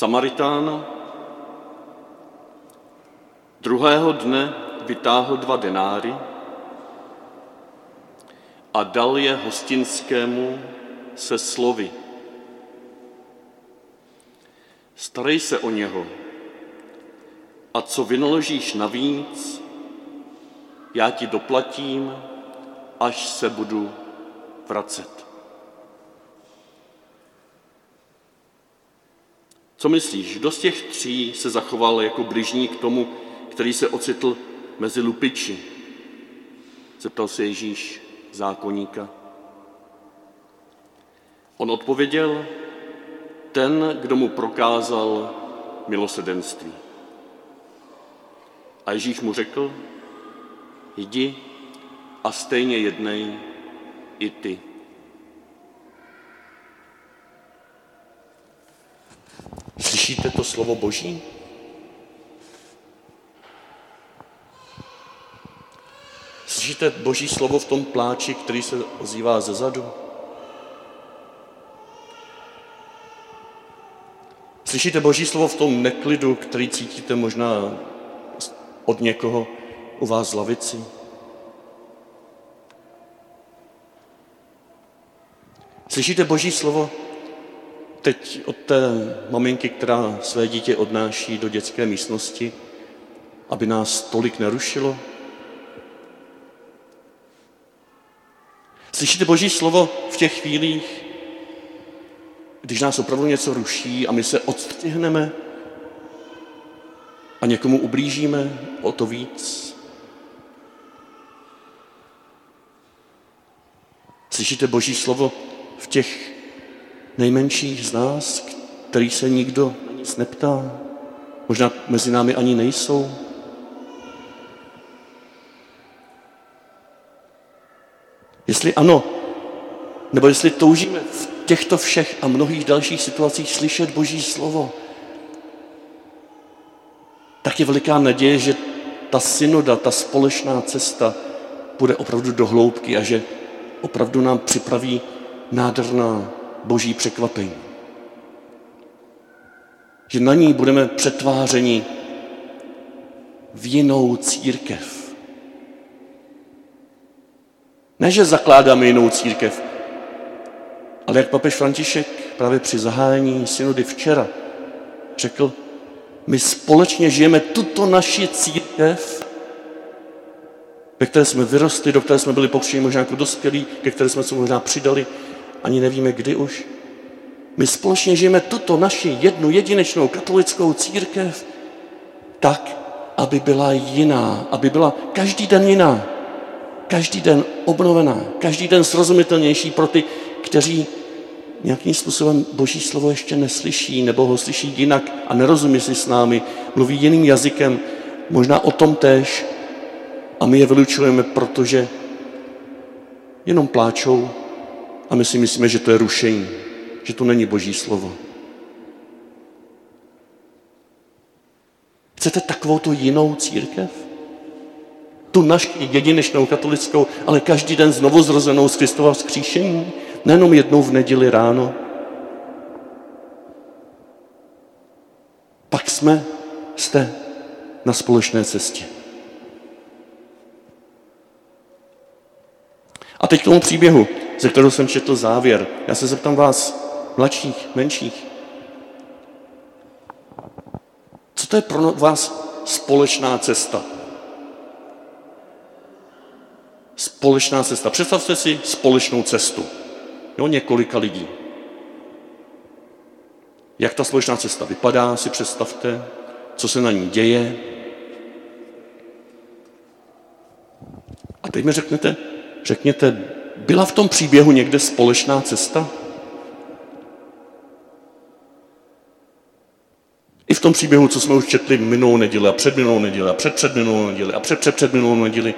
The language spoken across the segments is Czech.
Samaritán druhého dne vytáhl dva denáry a dal je hostinskému se slovy. Starej se o něho a co vynaložíš navíc, já ti doplatím, až se budu vracet. Co myslíš, kdo z těch tří se zachoval jako bližní k tomu, který se ocitl mezi lupiči? Zeptal se Ježíš zákonníka. On odpověděl, ten, kdo mu prokázal milosedenství. A Ježíš mu řekl, jdi a stejně jednej i ty. Slyšíte to slovo Boží? Slyšíte Boží slovo v tom pláči, který se ozývá ze zadu? Slyšíte Boží slovo v tom neklidu, který cítíte možná od někoho u vás z lavici? Slyšíte Boží slovo teď od té maminky, která své dítě odnáší do dětské místnosti, aby nás tolik nerušilo? Slyšíte Boží slovo v těch chvílích, když nás opravdu něco ruší a my se odstihneme a někomu ublížíme o to víc? Slyšíte Boží slovo v těch nejmenších z nás, který se nikdo nic neptá? Možná mezi námi ani nejsou? Jestli ano, nebo jestli toužíme v těchto všech a mnohých dalších situacích slyšet Boží slovo, tak je veliká naděje, že ta synoda, ta společná cesta bude opravdu do hloubky a že opravdu nám připraví nádherná boží překvapení. Že na ní budeme přetvářeni v jinou církev. Ne, že zakládáme jinou církev, ale jak papež František právě při zahájení synody včera řekl, my společně žijeme tuto naši církev, ve které jsme vyrostli, do které jsme byli pokřtěni možná jako dospělí, ke které jsme se možná přidali, ani nevíme kdy už. My společně žijeme tuto naši jednu jedinečnou katolickou církev tak, aby byla jiná, aby byla každý den jiná, každý den obnovená, každý den srozumitelnější pro ty, kteří nějakým způsobem Boží slovo ještě neslyší, nebo ho slyší jinak a nerozumí si s námi, mluví jiným jazykem, možná o tom též. A my je vylučujeme, protože jenom pláčou a my si myslíme, že to je rušení, že to není Boží slovo. Chcete takovou tu jinou církev? Tu naši jedinečnou katolickou, ale každý den znovu zrozenou z Kristova vzkříšení? Nejenom jednou v neděli ráno. Pak jsme, jste na společné cestě. A teď k tomu příběhu, ze kterého jsem četl závěr. Já se zeptám vás, mladších, menších. Co to je pro vás společná cesta? Společná cesta. Představte si společnou cestu. Jo, několika lidí. Jak ta společná cesta vypadá, si představte, co se na ní děje. A teď mi řeknete, řekněte, byla v tom příběhu někde společná cesta? I v tom příběhu, co jsme už četli minulou neděli a před minulou neděli a před před minulou neděli a před před před minulou neděli.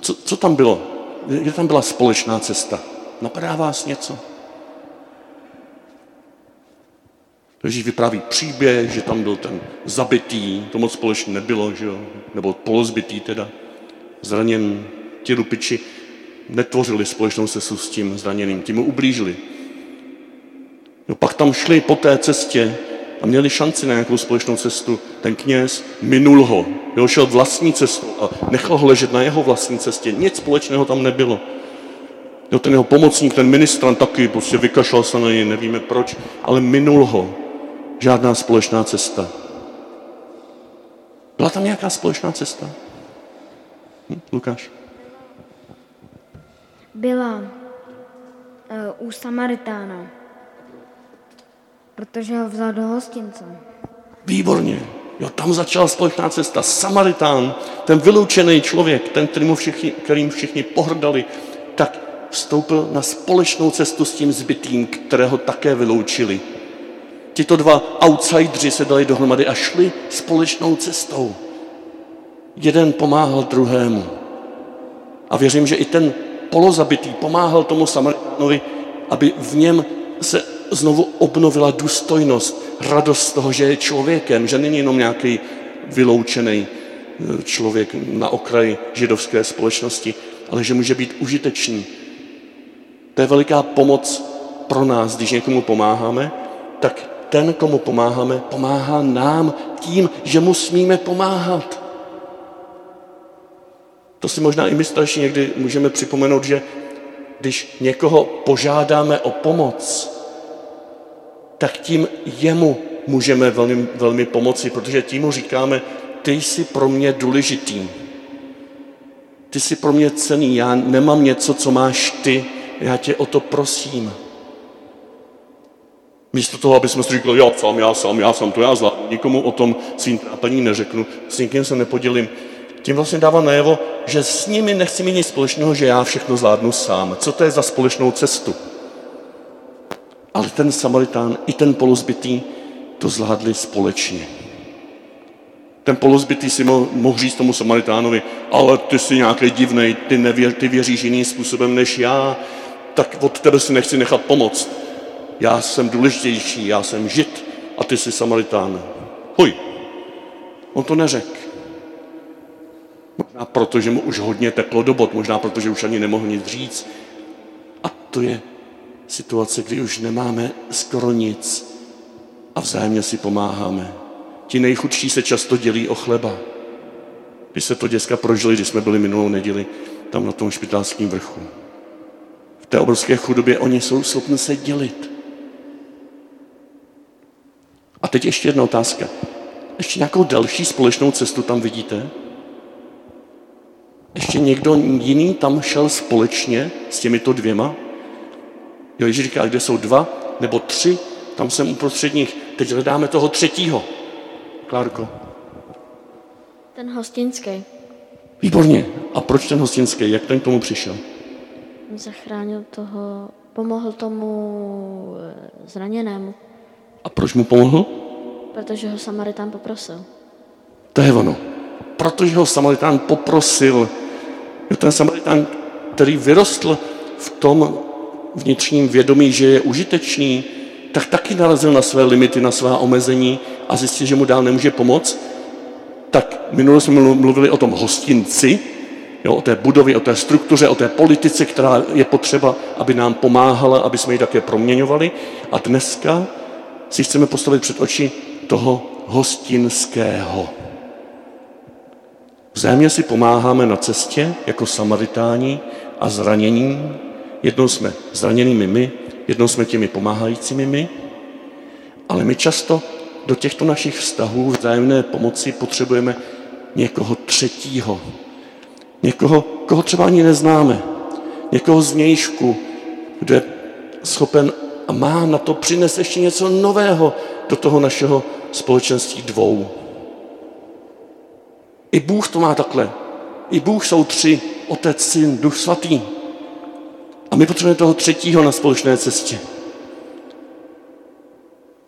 Co, co tam bylo? Kde tam byla společná cesta? Napadá vás něco? Ježíš vypráví příběh, že tam byl ten zabitý, to moc společně nebylo, že jo? nebo polozbitý teda, zraněn, ti lupiči netvořili společnou cestu s tím zraněným, tím mu ublížili. No, pak tam šli po té cestě a měli šanci na nějakou společnou cestu. Ten kněz minul ho, jo, šel vlastní cestu a nechal ho ležet na jeho vlastní cestě. Nic společného tam nebylo. Jo, ten jeho pomocník, ten ministran taky prostě vykašlal se na něj, nevíme proč, ale minul ho. Žádná společná cesta. Byla tam nějaká společná cesta? Hm? Lukáš? Byla uh, u Samaritána, protože ho vzal do hostince. Výborně. Jo, tam začala společná cesta. Samaritán, ten vyloučený člověk, ten, kterým všichni, kterým všichni pohrdali, tak vstoupil na společnou cestu s tím zbytým, kterého také vyloučili. Tito dva outsidři se dali dohromady a šli společnou cestou. Jeden pomáhal druhému. A věřím, že i ten polozabitý pomáhal tomu Samaritánovi, aby v něm se znovu obnovila důstojnost, radost toho, že je člověkem, že není jenom nějaký vyloučený eh, člověk na okraji židovské společnosti, ale že může být užitečný. To je veliká pomoc pro nás, když někomu pomáháme, tak ten, komu pomáháme, pomáhá nám tím, že mu smíme pomáhat. To si možná i my starší někdy můžeme připomenout, že když někoho požádáme o pomoc, tak tím jemu můžeme velmi, velmi pomoci, protože tím mu říkáme, ty jsi pro mě důležitý. Ty jsi pro mě cený, já nemám něco, co máš ty, já tě o to prosím. Místo toho, aby jsme si říkali, já sám, já sám, já sám, to já zvládnu, nikomu o tom svým trápení neřeknu, s nikým se nepodělím. Tím vlastně dává najevo, že s nimi nechci mít nic společného, že já všechno zvládnu sám. Co to je za společnou cestu? Ale ten Samaritán i ten polozbytý to zvládli společně. Ten polozbytý si mohl, mohl říct tomu Samaritánovi, ale ty jsi nějaký divný, ty, nevěř, ty věříš jiným způsobem než já, tak od tebe si nechci nechat pomoct. Já jsem důležitější, já jsem žid a ty jsi Samaritán. Hoj, on to neřekl. Možná proto, že mu už hodně teplo do bod, možná proto, že už ani nemohl nic říct. A to je situace, kdy už nemáme skoro nic a vzájemně si pomáháme. Ti nejchudší se často dělí o chleba. Když se to děcka prožili, když jsme byli minulou neděli tam na tom špitalském vrchu. V té obrovské chudobě oni jsou schopni se dělit. A teď ještě jedna otázka. Ještě nějakou další společnou cestu tam vidíte? Ještě někdo jiný tam šel společně s těmito dvěma? Jo, Ježíš říká, kde jsou dva nebo tři, tam jsem uprostřed nich. Teď hledáme toho třetího. Klárko. Ten hostinský. Výborně. A proč ten hostinský? Jak ten k tomu přišel? Zachránil toho, pomohl tomu eh, zraněnému, A proč mu pomohl? protože ho Samaritán poprosil. To je ono. Protože ho Samaritán poprosil. Jo, ten Samaritán, který vyrostl v tom vnitřním vědomí, že je užitečný, tak taky narazil na své limity, na svá omezení a zjistil, že mu dál nemůže pomoct. Tak minule jsme mluvili o tom hostinci, jo, o té budově, o té struktuře, o té politice, která je potřeba, aby nám pomáhala, aby jsme ji také proměňovali. A dneska si chceme postavit před oči toho hostinského. Vzájemně si pomáháme na cestě jako samaritáni a zranění. Jednou jsme zraněnými my, jednou jsme těmi pomáhajícími my, ale my často do těchto našich vztahů vzájemné pomoci potřebujeme někoho třetího. Někoho, koho třeba ani neznáme. Někoho z nějšku, kdo je schopen a má na to přinést ještě něco nového do toho našeho společenství dvou. I Bůh to má takhle. I Bůh jsou tři, Otec, Syn, Duch Svatý. A my potřebujeme toho třetího na společné cestě.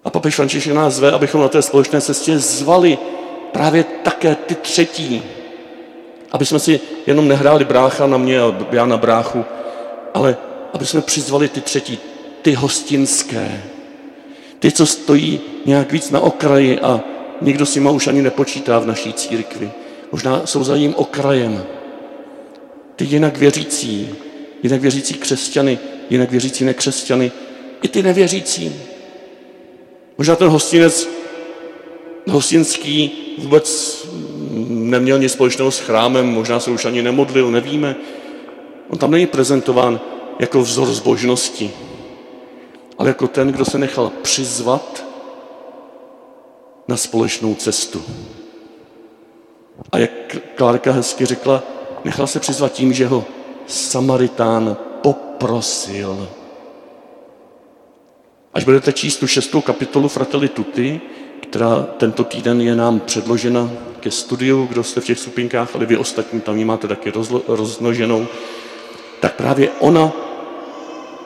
A papež František nás zve, abychom na té společné cestě zvali právě také ty třetí. Aby jsme si jenom nehráli brácha na mě a já na bráchu, ale aby jsme přizvali ty třetí, ty hostinské. Ty, co stojí nějak víc na okraji a nikdo si ma už ani nepočítá v naší církvi. Možná jsou za jím okrajem. Ty jinak věřící, jinak věřící křesťany, jinak věřící nekřesťany, i ty nevěřící, Možná ten hostinec hostinský vůbec neměl nic společného s chrámem, možná se už ani nemodlil, nevíme. On tam není prezentován jako vzor zbožnosti, ale jako ten, kdo se nechal přizvat na společnou cestu. A jak Klárka hezky řekla, nechal se přizvat tím, že ho Samaritán poprosil. Až budete číst tu šestou kapitolu Fratelli Tutti, která tento týden je nám předložena ke studiu, kdo jste v těch supinkách, ale vy ostatní tam ji máte taky rozlo, roznoženou, tak právě ona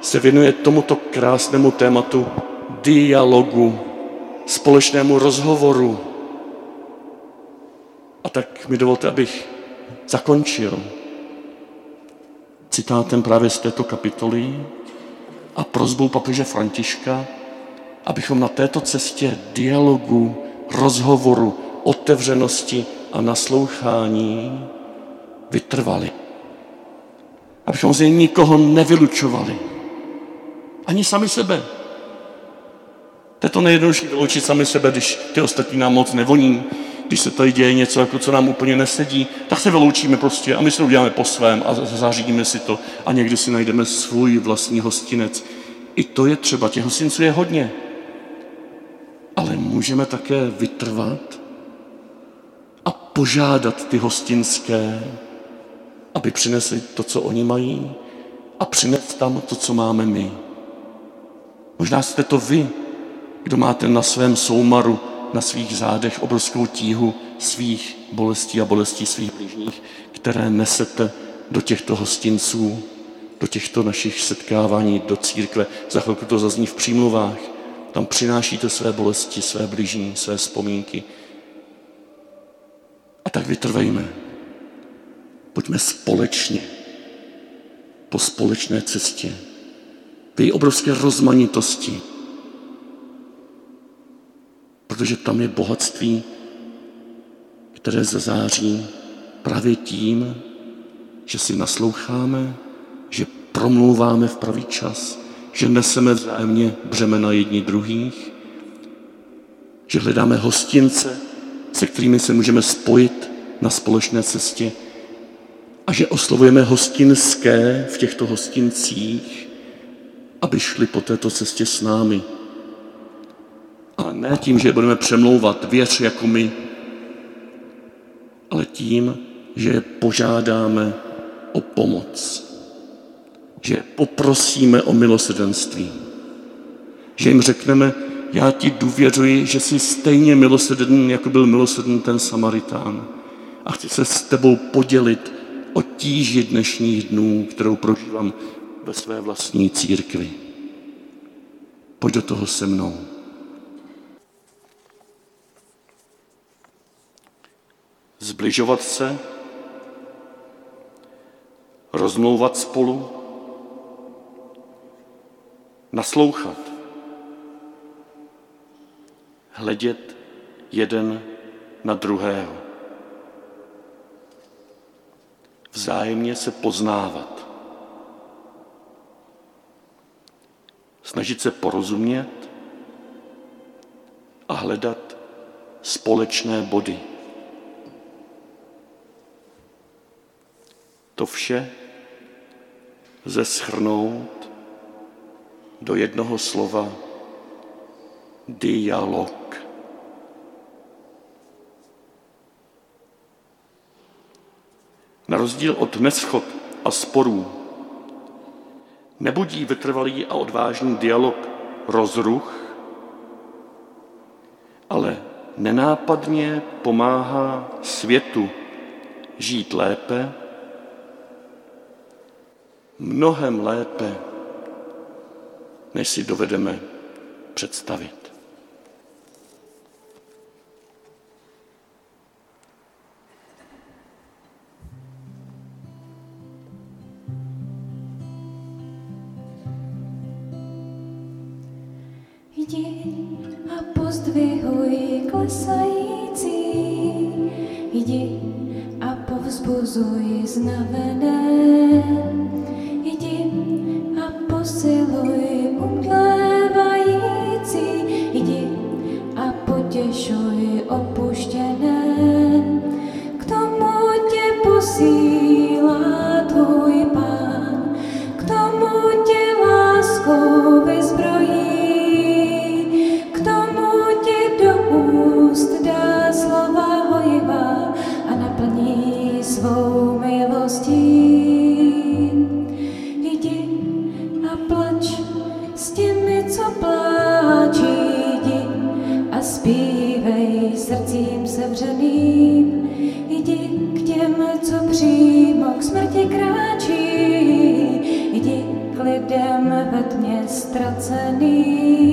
se věnuje tomuto krásnému tématu dialogu, společnému rozhovoru. A tak mi dovolte, abych zakončil citátem právě z této kapitoly a prozbou papeže Františka, abychom na této cestě dialogu, rozhovoru, otevřenosti a naslouchání vytrvali. Abychom z něj nikoho nevylučovali. Ani sami sebe. To je to nejjednodušší vyloučit sami sebe, když ty ostatní nám moc nevoní, když se tady děje něco, jako co nám úplně nesedí, tak se vyloučíme prostě a my se to uděláme po svém a zařídíme si to a někdy si najdeme svůj vlastní hostinec. I to je třeba, těch hostinců je hodně. Ale můžeme také vytrvat a požádat ty hostinské, aby přinesli to, co oni mají a přinést tam to, co máme my. Možná jste to vy, kdo máte na svém soumaru, na svých zádech obrovskou tíhu svých bolestí a bolestí svých blížních, které nesete do těchto hostinců, do těchto našich setkávání, do církve. Za chvilku to zazní v přímluvách. Tam přinášíte své bolesti, své blížní, své vzpomínky. A tak vytrvejme. Pojďme společně po společné cestě v její obrovské rozmanitosti, protože tam je bohatství, které zazáří právě tím, že si nasloucháme, že promlouváme v pravý čas, že neseme vzájemně břemena jedni druhých, že hledáme hostince, se kterými se můžeme spojit na společné cestě a že oslovujeme hostinské v těchto hostincích, aby šli po této cestě s námi. Ne tím, že budeme přemlouvat, věř jako my, ale tím, že je požádáme o pomoc, že je poprosíme o milosrdenství, že jim řekneme, já ti důvěřuji, že jsi stejně milosrden, jako byl milosrden ten Samaritán. A chci se s tebou podělit o tíži dnešních dnů, kterou prožívám ve své vlastní církvi. Pojď do toho se mnou. Zbližovat se, rozmlouvat spolu, naslouchat, hledět jeden na druhého. Vzájemně se poznávat. Snažit se porozumět a hledat společné body. To vše lze schrnout do jednoho slova dialog. Na rozdíl od neschod a sporů nebudí vytrvalý a odvážný dialog rozruch, ale nenápadně pomáhá světu žít lépe, mnohem lépe, než si dovedeme představit. Jdi a a povzbuzuj znavené, ve tmě ztracený.